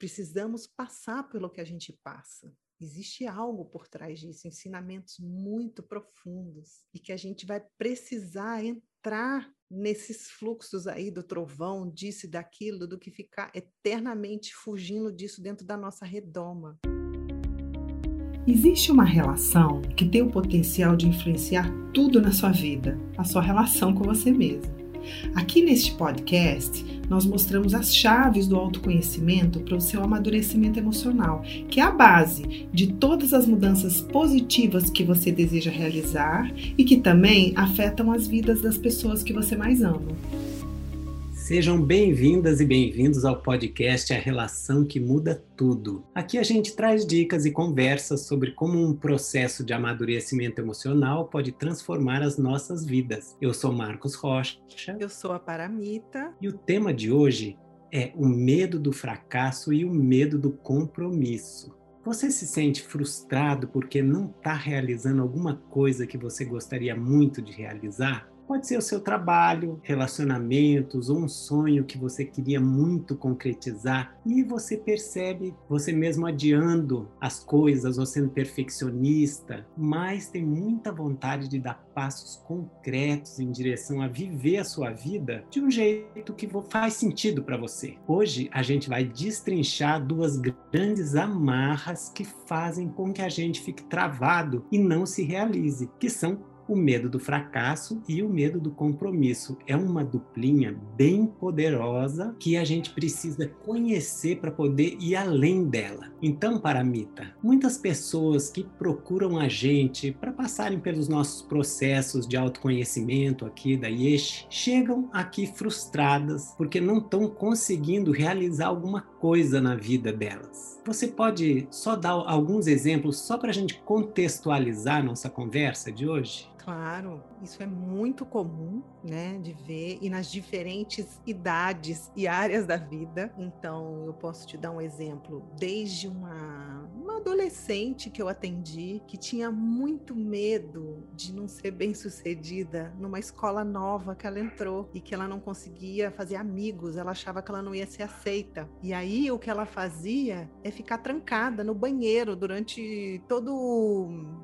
precisamos passar pelo que a gente passa. Existe algo por trás disso, ensinamentos muito profundos e que a gente vai precisar entrar nesses fluxos aí do trovão, disso e daquilo, do que ficar eternamente fugindo disso dentro da nossa redoma. Existe uma relação que tem o potencial de influenciar tudo na sua vida, a sua relação com você mesmo. Aqui neste podcast, nós mostramos as chaves do autoconhecimento para o seu amadurecimento emocional, que é a base de todas as mudanças positivas que você deseja realizar e que também afetam as vidas das pessoas que você mais ama. Sejam bem-vindas e bem-vindos ao podcast A Relação que Muda Tudo. Aqui a gente traz dicas e conversas sobre como um processo de amadurecimento emocional pode transformar as nossas vidas. Eu sou Marcos Rocha. Eu sou a Paramita. E o tema de hoje é o medo do fracasso e o medo do compromisso. Você se sente frustrado porque não está realizando alguma coisa que você gostaria muito de realizar? Pode ser o seu trabalho, relacionamentos ou um sonho que você queria muito concretizar e você percebe você mesmo adiando as coisas ou sendo perfeccionista, mas tem muita vontade de dar passos concretos em direção a viver a sua vida de um jeito que faz sentido para você. Hoje a gente vai destrinchar duas grandes amarras que fazem com que a gente fique travado e não se realize, que são o medo do fracasso e o medo do compromisso. É uma duplinha bem poderosa que a gente precisa conhecer para poder ir além dela. Então, Paramita, muitas pessoas que procuram a gente para passarem pelos nossos processos de autoconhecimento aqui da Yesh, chegam aqui frustradas porque não estão conseguindo realizar alguma coisa na vida delas. Você pode só dar alguns exemplos só para a gente contextualizar nossa conversa de hoje? Claro, isso é muito comum, né, de ver e nas diferentes idades e áreas da vida. Então, eu posso te dar um exemplo, desde uma, uma adolescente que eu atendi que tinha muito medo de não ser bem-sucedida numa escola nova que ela entrou e que ela não conseguia fazer amigos, ela achava que ela não ia ser aceita. E aí o que ela fazia é ficar trancada no banheiro durante todo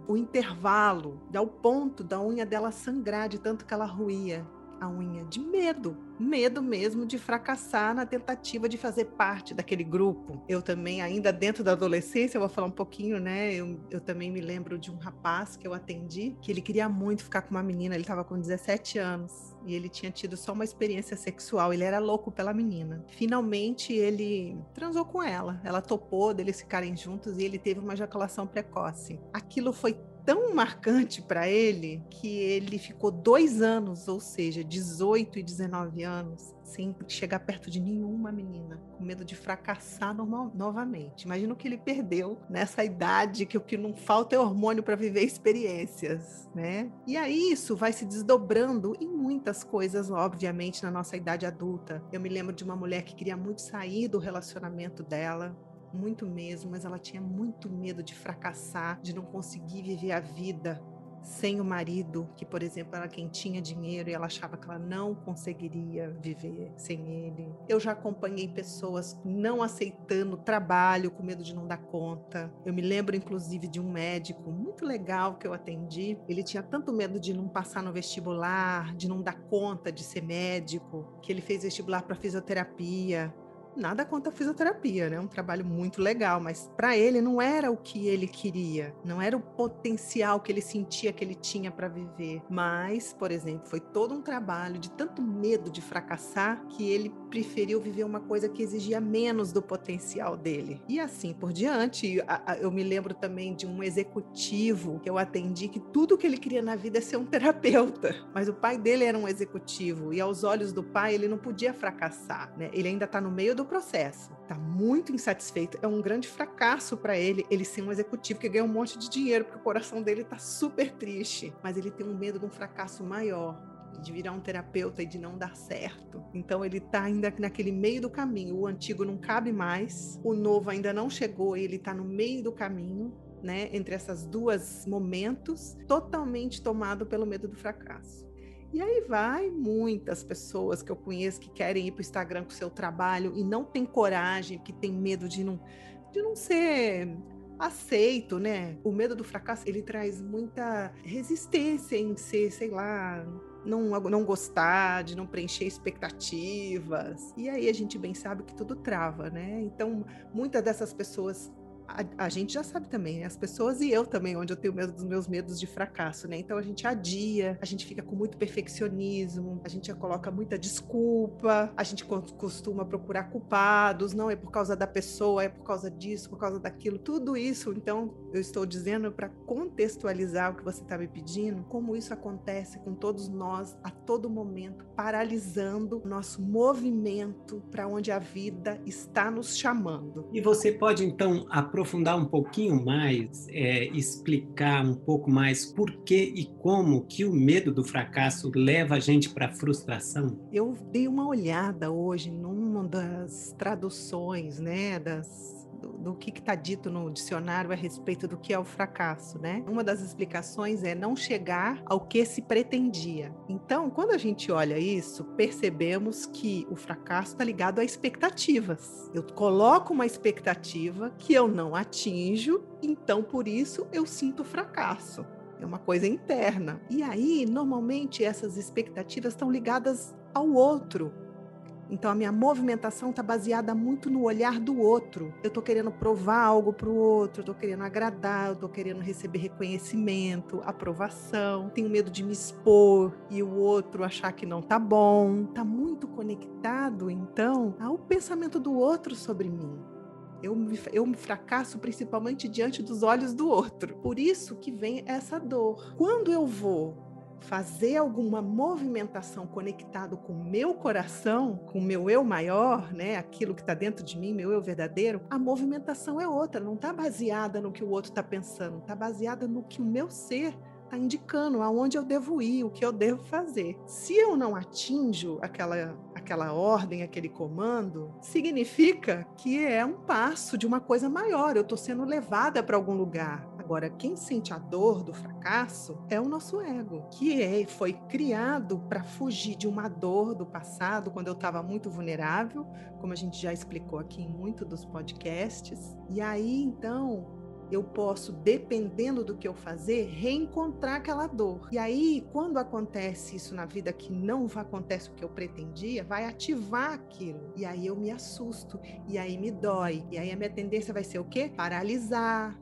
o intervalo, ao ponto da unha dela sangrar de tanto que ela ruía a unha de medo, medo mesmo de fracassar na tentativa de fazer parte daquele grupo. Eu também, ainda dentro da adolescência, eu vou falar um pouquinho, né? Eu, eu também me lembro de um rapaz que eu atendi, que ele queria muito ficar com uma menina, ele estava com 17 anos e ele tinha tido só uma experiência sexual, ele era louco pela menina. Finalmente ele transou com ela, ela topou deles ficarem juntos e ele teve uma ejaculação precoce. Aquilo foi tão marcante para ele que ele ficou dois anos, ou seja, 18 e 19 anos, sem chegar perto de nenhuma menina, com medo de fracassar normal, novamente. Imagina o que ele perdeu nessa idade, que o que não falta é hormônio para viver experiências, né? E aí isso vai se desdobrando em muitas coisas, obviamente, na nossa idade adulta. Eu me lembro de uma mulher que queria muito sair do relacionamento dela, muito mesmo, mas ela tinha muito medo de fracassar, de não conseguir viver a vida sem o marido, que, por exemplo, era quem tinha dinheiro e ela achava que ela não conseguiria viver sem ele. Eu já acompanhei pessoas não aceitando trabalho, com medo de não dar conta. Eu me lembro, inclusive, de um médico muito legal que eu atendi. Ele tinha tanto medo de não passar no vestibular, de não dar conta de ser médico, que ele fez vestibular para fisioterapia nada contra a fisioterapia, né? Um trabalho muito legal, mas para ele não era o que ele queria, não era o potencial que ele sentia que ele tinha para viver. Mas, por exemplo, foi todo um trabalho de tanto medo de fracassar que ele preferiu viver uma coisa que exigia menos do potencial dele. E assim por diante. Eu me lembro também de um executivo que eu atendi que tudo que ele queria na vida é ser um terapeuta, mas o pai dele era um executivo e aos olhos do pai ele não podia fracassar, né? Ele ainda está no meio do processo. Está muito insatisfeito. É um grande fracasso para ele ele ser um executivo que ganha um monte de dinheiro, porque o coração dele está super triste. Mas ele tem um medo de um fracasso maior de virar um terapeuta e de não dar certo. Então ele está ainda naquele meio do caminho. O antigo não cabe mais, o novo ainda não chegou, ele está no meio do caminho. Né, entre essas duas momentos, totalmente tomado pelo medo do fracasso. E aí vai muitas pessoas que eu conheço que querem ir para o Instagram com o seu trabalho e não tem coragem, que tem medo de não, de não ser aceito, né? O medo do fracasso, ele traz muita resistência em ser, sei lá, não, não gostar, de não preencher expectativas. E aí a gente bem sabe que tudo trava, né? Então, muitas dessas pessoas a, a, gente já sabe também, né? As pessoas e eu também, onde eu tenho medo dos meus medos de fracasso, né? Então a gente adia, a gente fica com muito perfeccionismo, a gente coloca muita desculpa, a gente costuma procurar culpados, não é por causa da pessoa, é por causa disso, por causa daquilo. Tudo isso, então, eu estou dizendo para contextualizar o que você está me pedindo, como isso acontece com todos nós a todo momento, paralisando o nosso movimento para onde a vida está nos chamando. E você pode então aprofundar um pouquinho mais, é, explicar um pouco mais por que e como que o medo do fracasso leva a gente para a frustração? Eu dei uma olhada hoje numa das traduções, né, das do, que está dito no dicionário a respeito do que é o fracasso, né? Uma das explicações é não chegar ao que se pretendia. Então, quando a gente olha isso, percebemos que o fracasso está ligado a expectativas. Eu coloco uma expectativa que eu não atinjo, então por isso eu sinto fracasso. É uma coisa interna. E aí, normalmente, essas expectativas estão ligadas ao outro, então a minha movimentação está baseada muito no olhar do outro. Eu estou querendo provar algo para o outro, estou querendo agradar, estou querendo receber reconhecimento, aprovação. Tenho medo de me expor e o outro achar que não tá bom. Está muito conectado, então, ao pensamento do outro sobre mim. Eu me, eu me fracasso principalmente diante dos olhos do outro. Por isso que vem essa dor. Quando eu vou fazer alguma movimentação conectado com o meu coração, com o meu eu maior, né, aquilo que está dentro de mim, meu eu verdadeiro, a movimentação é outra, não está baseada no que o outro está pensando, está baseada no que o meu ser está indicando aonde eu devo ir, o que eu devo fazer. Se eu não atinjo aquela, aquela ordem, aquele comando, significa que é um passo de uma coisa maior, eu estou sendo levada para algum lugar. Agora, quem sente a dor do fracasso é o nosso ego, que é, foi criado para fugir de uma dor do passado, quando eu estava muito vulnerável, como a gente já explicou aqui em muito dos podcasts. E aí, então, eu posso, dependendo do que eu fazer, reencontrar aquela dor. E aí, quando acontece isso na vida que não acontece o que eu pretendia, vai ativar aquilo. E aí eu me assusto, e aí me dói. E aí a minha tendência vai ser o quê? Paralisar,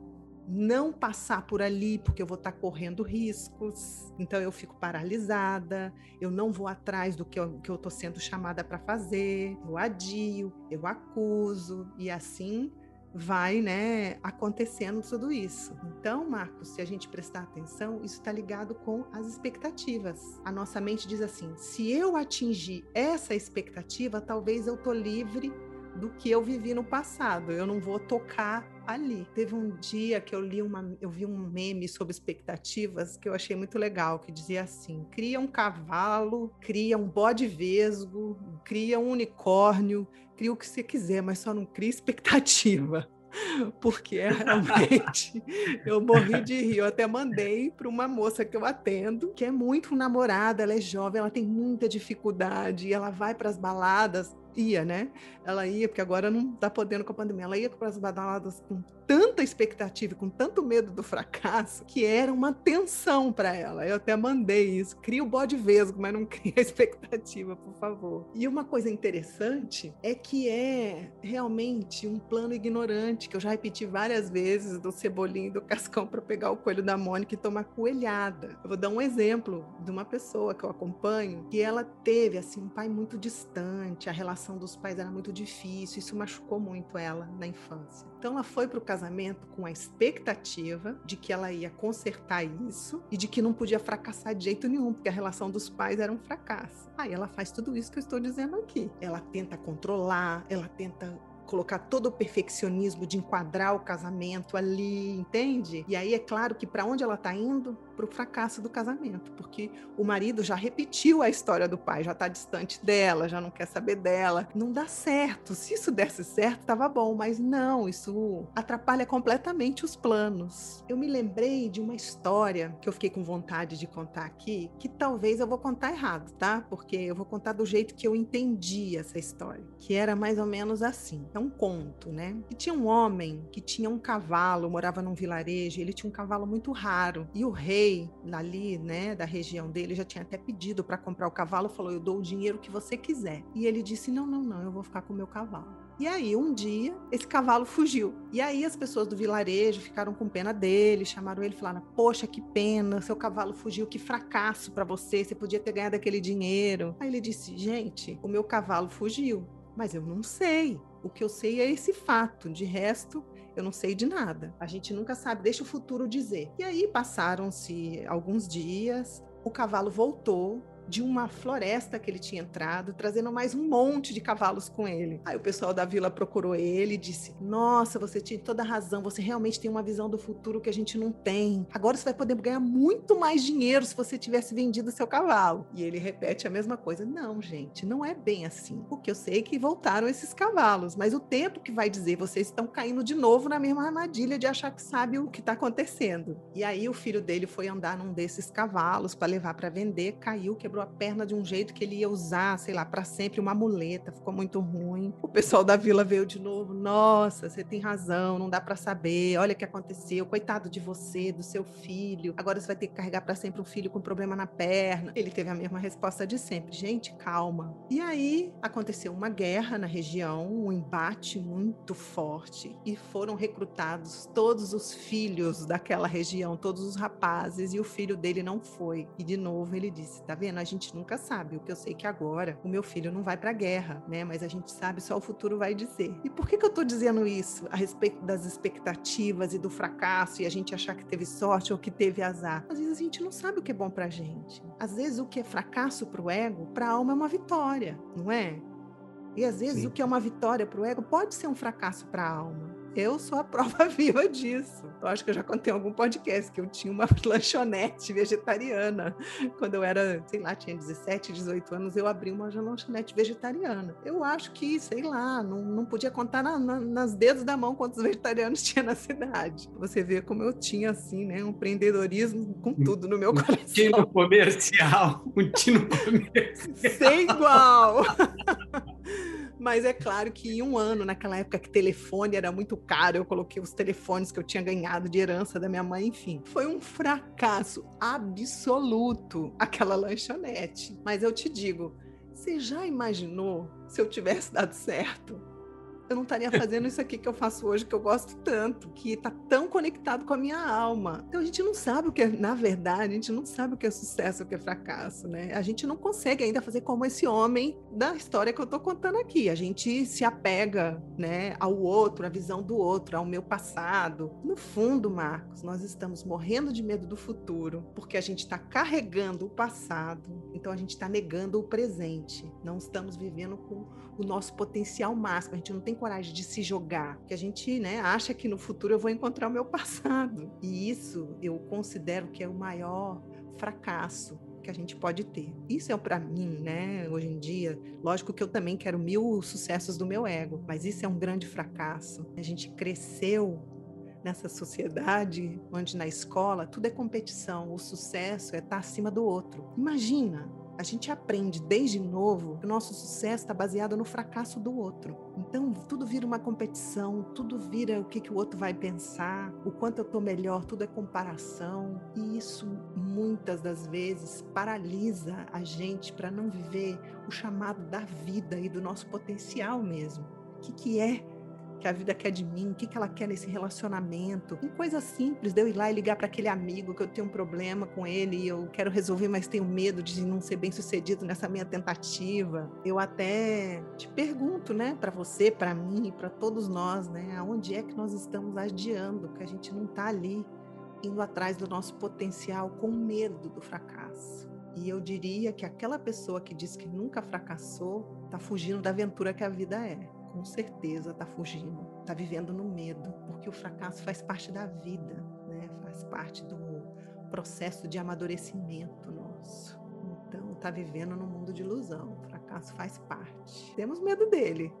não passar por ali, porque eu vou estar correndo riscos, então eu fico paralisada, eu não vou atrás do que eu estou sendo chamada para fazer, eu adio, eu acuso, e assim vai né, acontecendo tudo isso. Então, Marcos, se a gente prestar atenção, isso está ligado com as expectativas. A nossa mente diz assim: se eu atingir essa expectativa, talvez eu tô livre do que eu vivi no passado. Eu não vou tocar ali. Teve um dia que eu li uma, eu vi um meme sobre expectativas que eu achei muito legal, que dizia assim: cria um cavalo, cria um bode vesgo, cria um unicórnio, cria o que você quiser, mas só não cria expectativa. Porque realmente eu morri de rir. Eu até mandei para uma moça que eu atendo, que é muito namorada, ela é jovem, ela tem muita dificuldade, e ela vai para as baladas ia, né? Ela ia, porque agora não está podendo com a pandemia, ela ia para as badaladas com tanta expectativa, com tanto medo do fracasso, que era uma tensão para ela. Eu até mandei isso. Cria o bode vesgo, mas não cria expectativa, por favor. E uma coisa interessante é que é realmente um plano ignorante, que eu já repeti várias vezes do cebolinho e do cascão para pegar o coelho da Mônica e tomar coelhada. Eu vou dar um exemplo de uma pessoa que eu acompanho, que ela teve assim um pai muito distante, a relação dos pais era muito difícil, isso machucou muito ela na infância. Então ela foi para o casamento com a expectativa de que ela ia consertar isso e de que não podia fracassar de jeito nenhum, porque a relação dos pais era um fracasso. Aí ela faz tudo isso que eu estou dizendo aqui. Ela tenta controlar, ela tenta colocar todo o perfeccionismo de enquadrar o casamento ali, entende? E aí é claro que para onde ela está indo, para o fracasso do casamento, porque o marido já repetiu a história do pai, já está distante dela, já não quer saber dela. Não dá certo. Se isso desse certo, estava bom, mas não, isso atrapalha completamente os planos. Eu me lembrei de uma história que eu fiquei com vontade de contar aqui, que talvez eu vou contar errado, tá? Porque eu vou contar do jeito que eu entendi essa história, que era mais ou menos assim. É um conto, né? E tinha um homem que tinha um cavalo, morava num vilarejo, ele tinha um cavalo muito raro. E o rei ali, né, da região dele já tinha até pedido para comprar o cavalo, falou: "Eu dou o dinheiro que você quiser". E ele disse: "Não, não, não, eu vou ficar com o meu cavalo". E aí, um dia, esse cavalo fugiu. E aí, as pessoas do vilarejo ficaram com pena dele, chamaram ele e falaram: Poxa, que pena, seu cavalo fugiu, que fracasso para você, você podia ter ganhado aquele dinheiro. Aí ele disse: Gente, o meu cavalo fugiu, mas eu não sei. O que eu sei é esse fato, de resto, eu não sei de nada. A gente nunca sabe, deixa o futuro dizer. E aí passaram-se alguns dias, o cavalo voltou de uma floresta que ele tinha entrado, trazendo mais um monte de cavalos com ele. Aí o pessoal da vila procurou ele e disse: Nossa, você tinha toda razão, você realmente tem uma visão do futuro que a gente não tem. Agora você vai poder ganhar muito mais dinheiro se você tivesse vendido seu cavalo. E ele repete a mesma coisa: Não, gente, não é bem assim. Porque eu sei que voltaram esses cavalos, mas o tempo que vai dizer, vocês estão caindo de novo na mesma armadilha de achar que sabe o que está acontecendo. E aí o filho dele foi andar num desses cavalos para levar para vender, caiu, quebrou quebrou a perna de um jeito que ele ia usar, sei lá, para sempre uma muleta, ficou muito ruim. O pessoal da vila veio de novo, nossa, você tem razão, não dá para saber, olha o que aconteceu, coitado de você, do seu filho, agora você vai ter que carregar para sempre um filho com problema na perna. Ele teve a mesma resposta de sempre, gente, calma. E aí aconteceu uma guerra na região, um embate muito forte e foram recrutados todos os filhos daquela região, todos os rapazes e o filho dele não foi. E de novo ele disse, tá vendo? Gente nunca sabe. O que eu sei é que agora o meu filho não vai para a guerra, né? Mas a gente sabe só o futuro vai dizer. E por que, que eu estou dizendo isso a respeito das expectativas e do fracasso e a gente achar que teve sorte ou que teve azar? Às vezes a gente não sabe o que é bom para gente. Às vezes o que é fracasso para o ego, para a alma é uma vitória, não é? E às vezes Sim. o que é uma vitória para o ego pode ser um fracasso para a alma. Eu sou a prova viva disso. Eu acho que eu já contei em algum podcast que eu tinha uma lanchonete vegetariana. Quando eu era, sei lá, tinha 17, 18 anos, eu abri uma lanchonete vegetariana. Eu acho que, sei lá, não, não podia contar na, na, nas dedos da mão quantos vegetarianos tinha na cidade. Você vê como eu tinha, assim, né, um empreendedorismo com tudo no meu um coração. Tino comercial, um tino comercial. Sem igual. Mas é claro que em um ano, naquela época que telefone era muito caro, eu coloquei os telefones que eu tinha ganhado de herança da minha mãe, enfim. Foi um fracasso absoluto aquela lanchonete. Mas eu te digo, você já imaginou se eu tivesse dado certo? Eu não estaria fazendo isso aqui que eu faço hoje, que eu gosto tanto, que está tão conectado com a minha alma. Então a gente não sabe o que é, na verdade, a gente não sabe o que é sucesso, o que é fracasso, né? A gente não consegue ainda fazer como esse homem da história que eu estou contando aqui. A gente se apega, né, ao outro, à visão do outro, ao meu passado. No fundo, Marcos, nós estamos morrendo de medo do futuro, porque a gente está carregando o passado, então a gente está negando o presente. Não estamos vivendo com o nosso potencial máximo. A gente não tem coragem de se jogar, que a gente, né, acha que no futuro eu vou encontrar o meu passado. E isso eu considero que é o maior fracasso que a gente pode ter. Isso é para mim, né, hoje em dia. Lógico que eu também quero mil sucessos do meu ego, mas isso é um grande fracasso. A gente cresceu nessa sociedade onde na escola tudo é competição, o sucesso é estar acima do outro. Imagina a gente aprende desde novo que o nosso sucesso está baseado no fracasso do outro. Então, tudo vira uma competição, tudo vira o que, que o outro vai pensar, o quanto eu estou melhor, tudo é comparação. E isso, muitas das vezes, paralisa a gente para não viver o chamado da vida e do nosso potencial mesmo. O que, que é que a vida quer de mim, o que, que ela quer nesse relacionamento. Em coisas simples, de eu ir lá e ligar para aquele amigo que eu tenho um problema com ele e eu quero resolver, mas tenho medo de não ser bem sucedido nessa minha tentativa. Eu até te pergunto, né, para você, para mim, para todos nós, né, aonde é que nós estamos adiando, que a gente não está ali indo atrás do nosso potencial com medo do fracasso. E eu diria que aquela pessoa que diz que nunca fracassou está fugindo da aventura que a vida é com certeza está fugindo, está vivendo no medo, porque o fracasso faz parte da vida, né? faz parte do processo de amadurecimento nosso. Então, está vivendo num mundo de ilusão. O fracasso faz parte. Temos medo dele,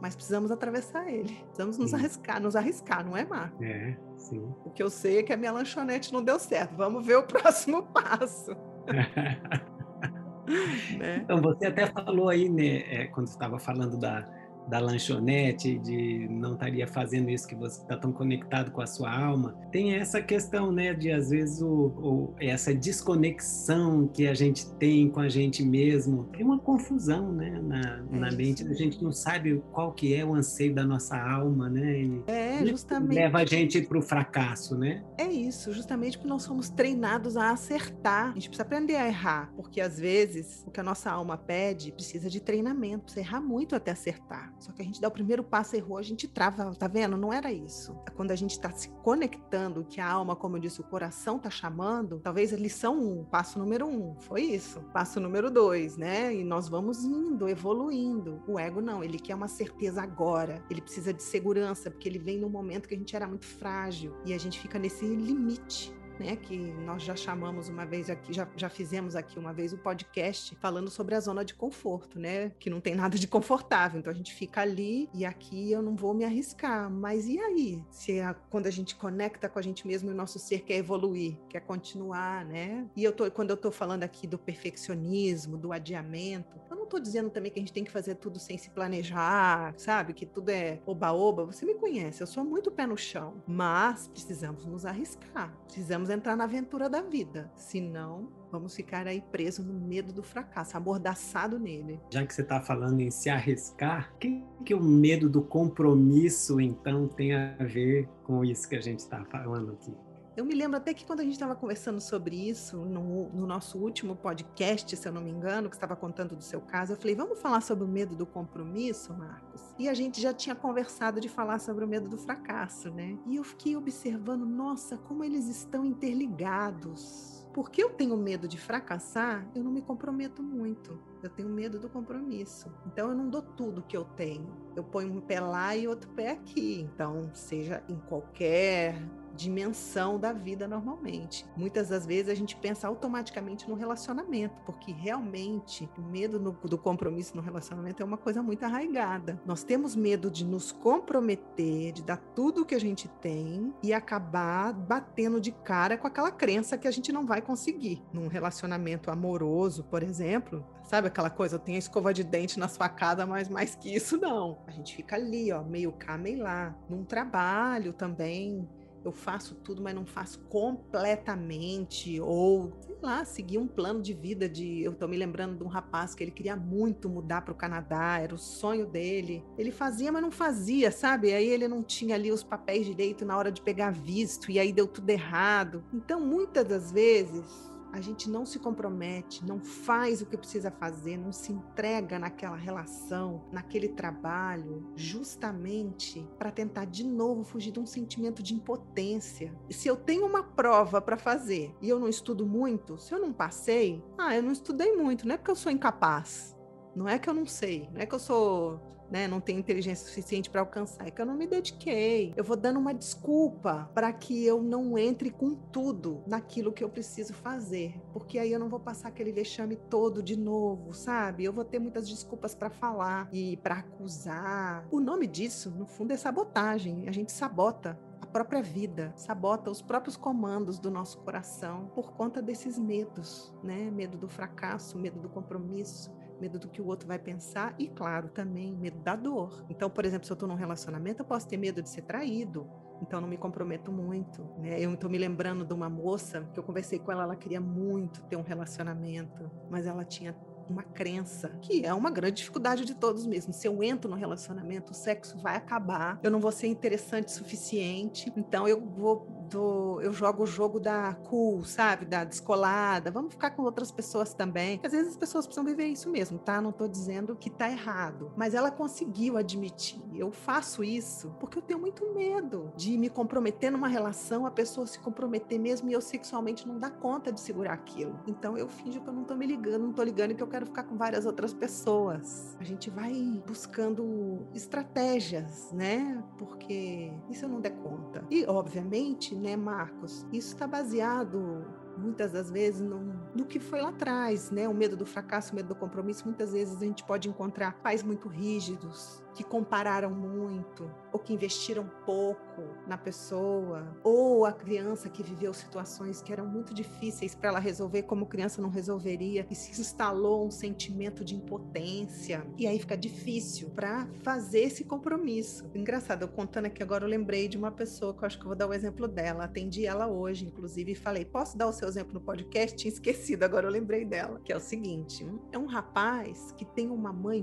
mas precisamos atravessar ele. Precisamos nos arriscar, nos arriscar, não é, Marco? É, sim. O que eu sei é que a minha lanchonete não deu certo. Vamos ver o próximo passo. né? Então, você até falou aí, né, é, quando estava falando da, da lanchonete, de não estaria fazendo isso que você está tão conectado com a sua alma, tem essa questão, né, de às vezes o, o, essa desconexão que a gente tem com a gente mesmo, tem uma confusão, né, na, é na mente, a gente não sabe qual que é o anseio da nossa alma, né, e é, justamente. Leva a gente para o fracasso, né? É isso, justamente porque nós somos treinados a acertar, a gente precisa aprender a errar, porque às vezes o que a nossa alma pede precisa de treinamento, precisa errar muito até acertar. Só que a gente dá o primeiro passo, errou, a gente trava, tá vendo? Não era isso. É quando a gente está se conectando, que a alma, como eu disse, o coração tá chamando, talvez a lição um, passo número um, foi isso. Passo número dois, né? E nós vamos indo, evoluindo. O ego não, ele quer uma certeza agora. Ele precisa de segurança, porque ele vem num momento que a gente era muito frágil e a gente fica nesse limite né, que nós já chamamos uma vez aqui, já, já fizemos aqui uma vez o um podcast falando sobre a zona de conforto, né, que não tem nada de confortável. Então a gente fica ali e aqui eu não vou me arriscar. Mas e aí? Se a, quando a gente conecta com a gente mesmo o nosso ser quer evoluir, quer continuar, né? E eu tô, quando eu tô falando aqui do perfeccionismo, do adiamento, eu não tô dizendo também que a gente tem que fazer tudo sem se planejar, sabe? Que tudo é oba-oba. Você me conhece, eu sou muito pé no chão. Mas precisamos nos arriscar. Precisamos entrar na aventura da vida. Senão, vamos ficar aí presos no medo do fracasso, amordaçado nele. Já que você está falando em se arriscar, o que, que o medo do compromisso, então, tem a ver com isso que a gente está falando aqui? Eu me lembro até que quando a gente estava conversando sobre isso, no, no, nosso último podcast, se eu não me engano, que estava contando do seu caso, eu falei, vamos falar sobre o medo do compromisso, Marcos? E a gente já tinha conversado de falar sobre o medo do fracasso, né? E eu fiquei observando, nossa, como eles estão interligados. Porque eu tenho medo de fracassar, eu não me comprometo muito. Eu tenho medo do compromisso. Então eu não dou tudo que eu tenho. Eu ponho um pé lá e outro pé aqui. Então, seja em qualquer dimensão da vida normalmente. Muitas das vezes a gente pensa automaticamente no relacionamento, porque realmente o medo no, do compromisso no relacionamento é uma coisa muito arraigada. Nós temos medo de nos comprometer, de dar tudo o que a gente tem e acabar batendo de cara com aquela crença que a gente não vai conseguir. Num relacionamento amoroso, por exemplo, sabe aquela coisa, eu tenho a escova de dente na sua casa, mas mais que isso não. A gente fica ali, ó, meio cá, meio lá. Num trabalho também, eu faço tudo, mas não faço completamente, ou sei lá, seguir um plano de vida de. Eu tô me lembrando de um rapaz que ele queria muito mudar para o Canadá, era o sonho dele. Ele fazia, mas não fazia, sabe? Aí ele não tinha ali os papéis direito na hora de pegar visto, e aí deu tudo errado. Então, muitas das vezes, a gente não se compromete, não faz o que precisa fazer, não se entrega naquela relação, naquele trabalho, justamente para tentar de novo fugir de um sentimento de impotência. Se eu tenho uma prova para fazer e eu não estudo muito, se eu não passei, ah, eu não estudei muito, não é porque eu sou incapaz. Não é que eu não sei, não é que eu sou né, não tenho inteligência suficiente para alcançar, é que eu não me dediquei. Eu vou dando uma desculpa para que eu não entre com tudo naquilo que eu preciso fazer, porque aí eu não vou passar aquele vexame todo de novo, sabe? Eu vou ter muitas desculpas para falar e para acusar. O nome disso, no fundo, é sabotagem. A gente sabota a própria vida, sabota os próprios comandos do nosso coração por conta desses medos, né? Medo do fracasso, medo do compromisso, medo do que o outro vai pensar e, claro, também medo da dor. Então, por exemplo, se eu estou num relacionamento, eu posso ter medo de ser traído. Então, não me comprometo muito. Né? Eu estou me lembrando de uma moça que eu conversei com ela, ela queria muito ter um relacionamento, mas ela tinha uma crença, que é uma grande dificuldade de todos mesmo. Se eu entro no relacionamento, o sexo vai acabar, eu não vou ser interessante o suficiente, então eu vou do, eu jogo o jogo da cool, sabe? Da descolada. Vamos ficar com outras pessoas também. Às vezes as pessoas precisam viver isso mesmo, tá? Não tô dizendo que tá errado. Mas ela conseguiu admitir. Eu faço isso porque eu tenho muito medo de me comprometer numa relação, a pessoa se comprometer mesmo e eu sexualmente não dar conta de segurar aquilo. Então eu finjo que eu não tô me ligando, não tô ligando que eu quero ficar com várias outras pessoas. A gente vai buscando estratégias, né? Porque isso eu não der conta. E, obviamente, né, Marcos? Isso está baseado muitas das vezes no, no que foi lá atrás, né? O medo do fracasso, o medo do compromisso. Muitas vezes a gente pode encontrar pais muito rígidos, que compararam muito, ou que investiram pouco na pessoa, ou a criança que viveu situações que eram muito difíceis para ela resolver, como criança não resolveria, e se instalou um sentimento de impotência, e aí fica difícil para fazer esse compromisso. Engraçado, eu contando aqui agora, eu lembrei de uma pessoa que eu acho que eu vou dar o exemplo dela. Atendi ela hoje, inclusive, e falei: posso dar o seu exemplo no podcast? Tinha esquecido, agora eu lembrei dela. Que é o seguinte: é um rapaz que tem uma mãe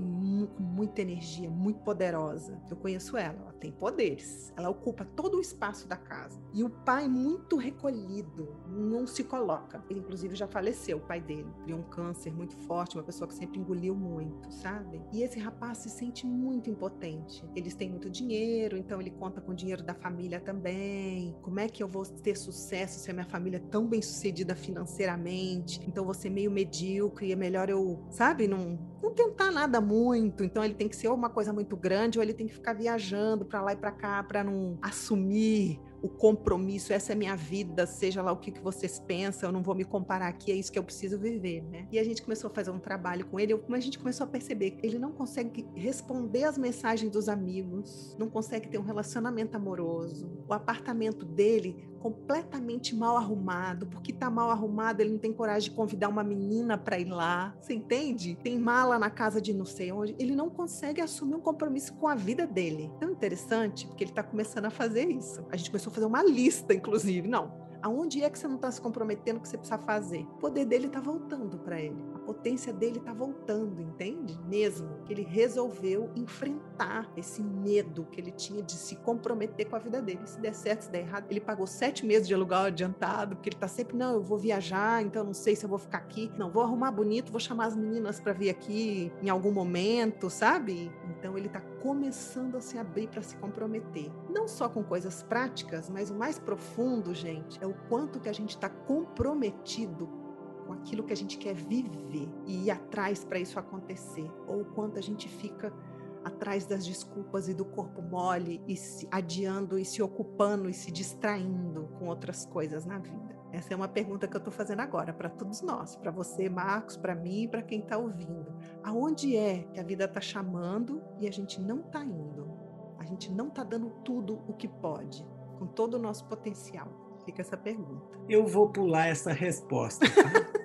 com muita energia, muito poderosa. Eu conheço ela, ela tem poderes. Ela ocupa todo o espaço da casa. E o pai muito recolhido, não se coloca. Ele inclusive já faleceu, o pai dele. Criou um câncer muito forte, uma pessoa que sempre engoliu muito, sabe? E esse rapaz se sente muito impotente. Eles têm muito dinheiro, então ele conta com o dinheiro da família também. Como é que eu vou ter sucesso se a minha família é tão bem sucedida financeiramente? Então vou ser meio medíocre, é melhor eu, sabe, não, não tentar nada muito. Então ele tem que ser uma coisa muito muito grande ou ele tem que ficar viajando para lá e para cá para não assumir o compromisso, essa é minha vida, seja lá o que, que vocês pensam, eu não vou me comparar aqui, é isso que eu preciso viver, né? E a gente começou a fazer um trabalho com ele, mas a gente começou a perceber que ele não consegue responder as mensagens dos amigos, não consegue ter um relacionamento amoroso. O apartamento dele completamente mal arrumado, porque tá mal arrumado, ele não tem coragem de convidar uma menina para ir lá. Você entende? Tem mala na casa de não sei onde. Ele não consegue assumir um compromisso com a vida dele. Tão interessante, porque ele tá começando a fazer isso. A gente começou fazer uma lista, inclusive. Não, aonde é que você não está se comprometendo que você precisa fazer? O poder dele está voltando para ele. Potência dele está voltando, entende? Mesmo que ele resolveu enfrentar esse medo que ele tinha de se comprometer com a vida dele. Se der certo, se der errado, ele pagou sete meses de aluguel adiantado, porque ele está sempre, não, eu vou viajar, então não sei se eu vou ficar aqui. Não, vou arrumar bonito, vou chamar as meninas para vir aqui em algum momento, sabe? Então ele está começando a se abrir para se comprometer. Não só com coisas práticas, mas o mais profundo, gente, é o quanto que a gente está comprometido com aquilo que a gente quer viver e ir atrás para isso acontecer, ou quanto a gente fica atrás das desculpas e do corpo mole e se adiando e se ocupando e se distraindo com outras coisas na vida. Essa é uma pergunta que eu estou fazendo agora para todos nós, para você, Marcos, para mim e para quem está ouvindo. Aonde é que a vida está chamando e a gente não está indo? A gente não está dando tudo o que pode, com todo o nosso potencial. Fica essa pergunta. Eu vou pular essa resposta.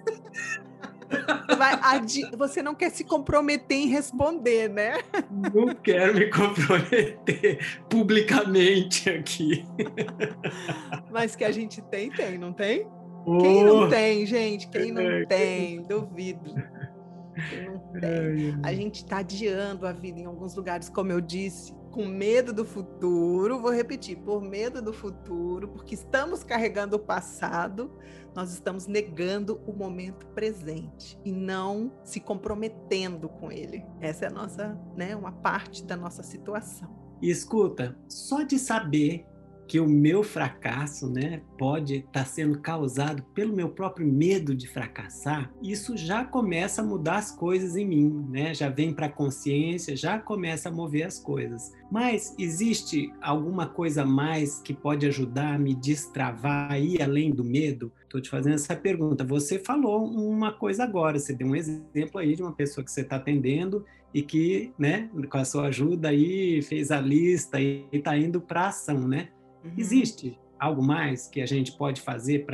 Vai, você não quer se comprometer em responder, né? Não quero me comprometer publicamente aqui. Mas que a gente tem, tem, não tem? Oh, Quem não tem, gente? Quem não é, tem? Duvido. Quem não tem. A gente está adiando a vida em alguns lugares, como eu disse, com medo do futuro. Vou repetir, por medo do futuro, porque estamos carregando o passado nós estamos negando o momento presente e não se comprometendo com ele. Essa é a nossa, né, uma parte da nossa situação. E escuta, só de saber que o meu fracasso, né, pode estar tá sendo causado pelo meu próprio medo de fracassar, isso já começa a mudar as coisas em mim, né? Já vem para a consciência, já começa a mover as coisas. Mas existe alguma coisa mais que pode ajudar a me destravar aí além do medo? Estou te fazendo essa pergunta. Você falou uma coisa agora, você deu um exemplo aí de uma pessoa que você está atendendo e que, né, com a sua ajuda aí fez a lista e está indo para ação, né? Uhum. Existe algo mais que a gente pode fazer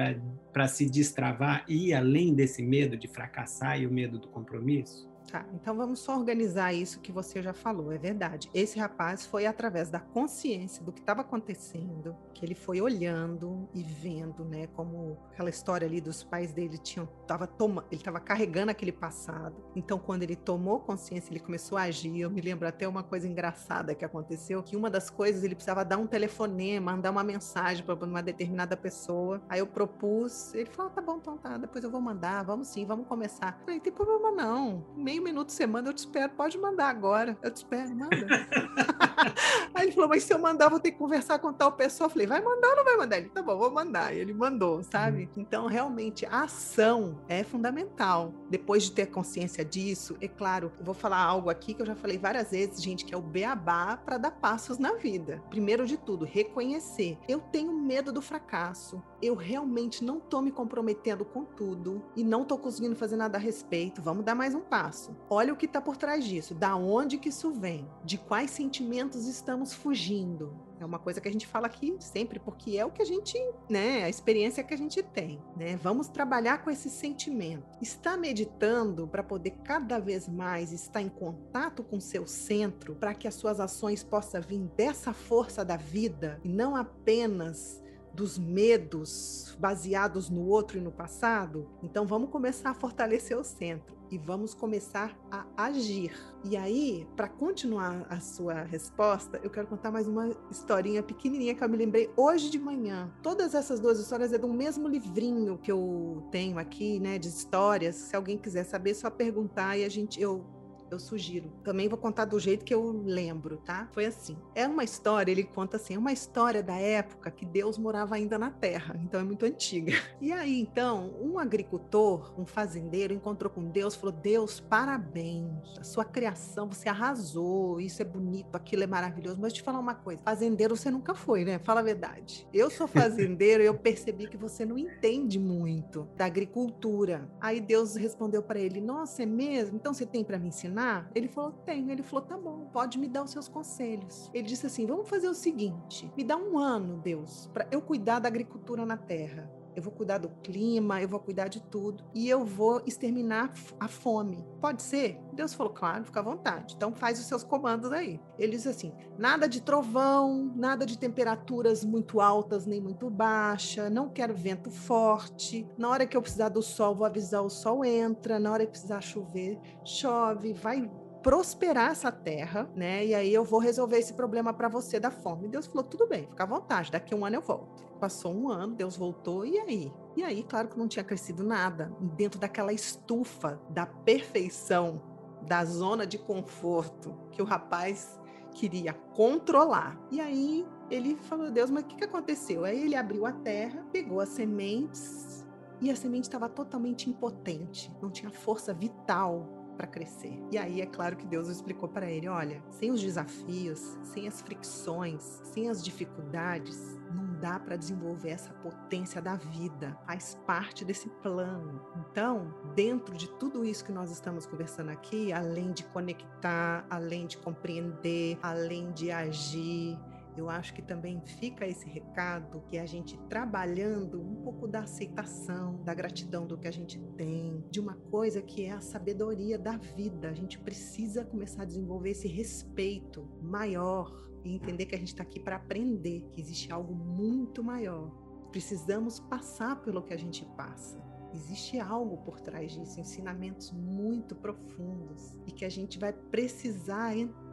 para se destravar e ir além desse medo de fracassar e o medo do compromisso? Tá, então vamos só organizar isso que você já falou, é verdade. Esse rapaz foi através da consciência do que estava acontecendo, que ele foi olhando e vendo, né, como aquela história ali dos pais dele tinham tava ele estava carregando aquele passado. Então quando ele tomou consciência, ele começou a agir. Eu me lembro até uma coisa engraçada que aconteceu, que uma das coisas ele precisava dar um telefonema, mandar uma mensagem para uma determinada pessoa. Aí eu propus, ele falou: ah, "Tá bom, então tá, depois eu vou mandar, vamos sim, vamos começar". Eu falei: "Tem problema não. Meio minuto você manda, eu te espero. Pode mandar agora. Eu te espero, manda. Aí ele falou, mas se eu mandar, vou ter que conversar com tal pessoa. Eu falei, vai mandar ou não vai mandar? Ele, tá bom, vou mandar. E ele mandou, sabe? Uhum. Então, realmente, a ação é fundamental. Depois de ter consciência disso, é claro, vou falar algo aqui que eu já falei várias vezes, gente, que é o beabá para dar passos na vida. Primeiro de tudo, reconhecer. Eu tenho medo do fracasso. Eu realmente não tô me comprometendo com tudo e não tô conseguindo fazer nada a respeito. Vamos dar mais um passo. Olha o que tá por trás disso. Da onde que isso vem? De quais sentimentos estamos fugindo? É uma coisa que a gente fala aqui sempre, porque é o que a gente, né, a experiência que a gente tem, né? Vamos trabalhar com esse sentimento. Está meditando para poder cada vez mais estar em contato com seu centro, para que as suas ações possam vir dessa força da vida e não apenas dos medos baseados no outro e no passado, então vamos começar a fortalecer o centro e vamos começar a agir. E aí, para continuar a sua resposta, eu quero contar mais uma historinha pequenininha que eu me lembrei hoje de manhã. Todas essas duas histórias é do mesmo livrinho que eu tenho aqui, né, de histórias. Se alguém quiser saber, é só perguntar e a gente eu eu sugiro. Também vou contar do jeito que eu lembro, tá? Foi assim. É uma história, ele conta assim, é uma história da época que Deus morava ainda na terra, então é muito antiga. E aí, então, um agricultor, um fazendeiro, encontrou com Deus, falou: Deus, parabéns, a sua criação, você arrasou, isso é bonito, aquilo é maravilhoso. Mas te falar uma coisa: fazendeiro você nunca foi, né? Fala a verdade. Eu sou fazendeiro e eu percebi que você não entende muito da agricultura. Aí Deus respondeu para ele: Nossa, é mesmo? Então você tem para me ensinar? Ele falou: Tenho. Ele falou: Tá bom, pode me dar os seus conselhos. Ele disse assim: Vamos fazer o seguinte: me dá um ano, Deus, para eu cuidar da agricultura na terra eu vou cuidar do clima, eu vou cuidar de tudo e eu vou exterminar a fome. Pode ser? Deus falou, claro, fica à vontade. Então faz os seus comandos aí. Ele diz assim: nada de trovão, nada de temperaturas muito altas nem muito baixa, não quero vento forte. Na hora que eu precisar do sol, vou avisar o sol entra, na hora que precisar chover, chove, vai prosperar essa terra, né? E aí eu vou resolver esse problema para você da fome. Deus falou: tudo bem, fica à vontade, daqui a um ano eu volto. Passou um ano, Deus voltou, e aí? E aí, claro que não tinha crescido nada. Dentro daquela estufa da perfeição, da zona de conforto que o rapaz queria controlar. E aí ele falou: Deus, mas o que, que aconteceu? Aí ele abriu a terra, pegou as sementes. E a semente estava totalmente impotente, não tinha força vital para crescer. E aí é claro que Deus explicou para ele: olha, sem os desafios, sem as fricções, sem as dificuldades, não dá para desenvolver essa potência da vida. Faz parte desse plano. Então, dentro de tudo isso que nós estamos conversando aqui, além de conectar, além de compreender, além de agir, eu acho que também fica esse recado que a gente trabalhando um pouco da aceitação, da gratidão do que a gente tem, de uma coisa que é a sabedoria da vida. A gente precisa começar a desenvolver esse respeito maior e entender que a gente está aqui para aprender, que existe algo muito maior. Precisamos passar pelo que a gente passa. Existe algo por trás disso, ensinamentos muito profundos e que a gente vai precisar entrar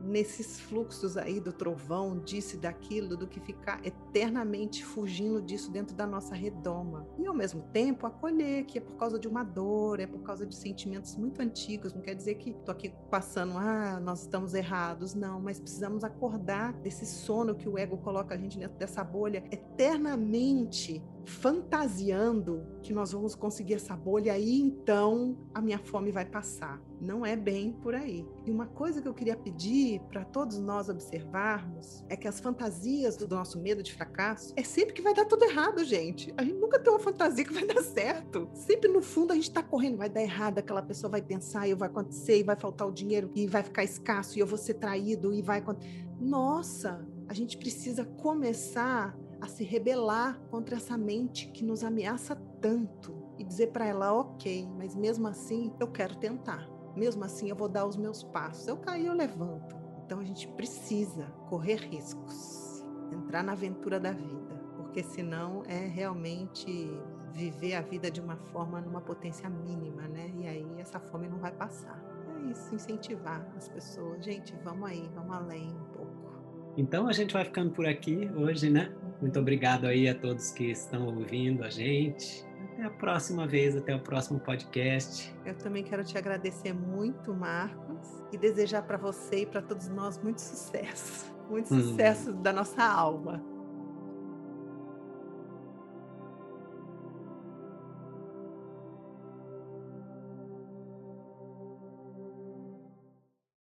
nesses fluxos aí do trovão, disso e daquilo, do que ficar eternamente fugindo disso dentro da nossa redoma. E ao mesmo tempo acolher que é por causa de uma dor, é por causa de sentimentos muito antigos, não quer dizer que tô aqui passando, ah, nós estamos errados, não, mas precisamos acordar desse sono que o ego coloca a gente dentro dessa bolha eternamente fantasiando que nós vamos conseguir essa bolha e então a minha fome vai passar. Não é bem por aí. E uma coisa que eu queria pedir para todos nós observarmos é que as fantasias do nosso medo de fracasso é sempre que vai dar tudo errado, gente. A gente nunca tem uma fantasia que vai dar certo. Sempre no fundo a gente está correndo, vai dar errado, aquela pessoa vai pensar e vai acontecer, e vai faltar o dinheiro e vai ficar escasso e eu vou ser traído e vai Nossa, a gente precisa começar a se rebelar contra essa mente que nos ameaça tanto e dizer para ela, ok, mas mesmo assim eu quero tentar. Mesmo assim eu vou dar os meus passos. Eu caí, eu levanto. Então a gente precisa correr riscos, entrar na aventura da vida, porque senão é realmente viver a vida de uma forma numa potência mínima, né? E aí essa fome não vai passar. É isso, incentivar as pessoas. Gente, vamos aí, vamos além um pouco. Então a gente vai ficando por aqui hoje, né? Muito obrigado aí a todos que estão ouvindo a gente. Até a próxima vez, até o próximo podcast. Eu também quero te agradecer muito, Marcos, e desejar para você e para todos nós muito sucesso. Muito hum. sucesso da nossa alma.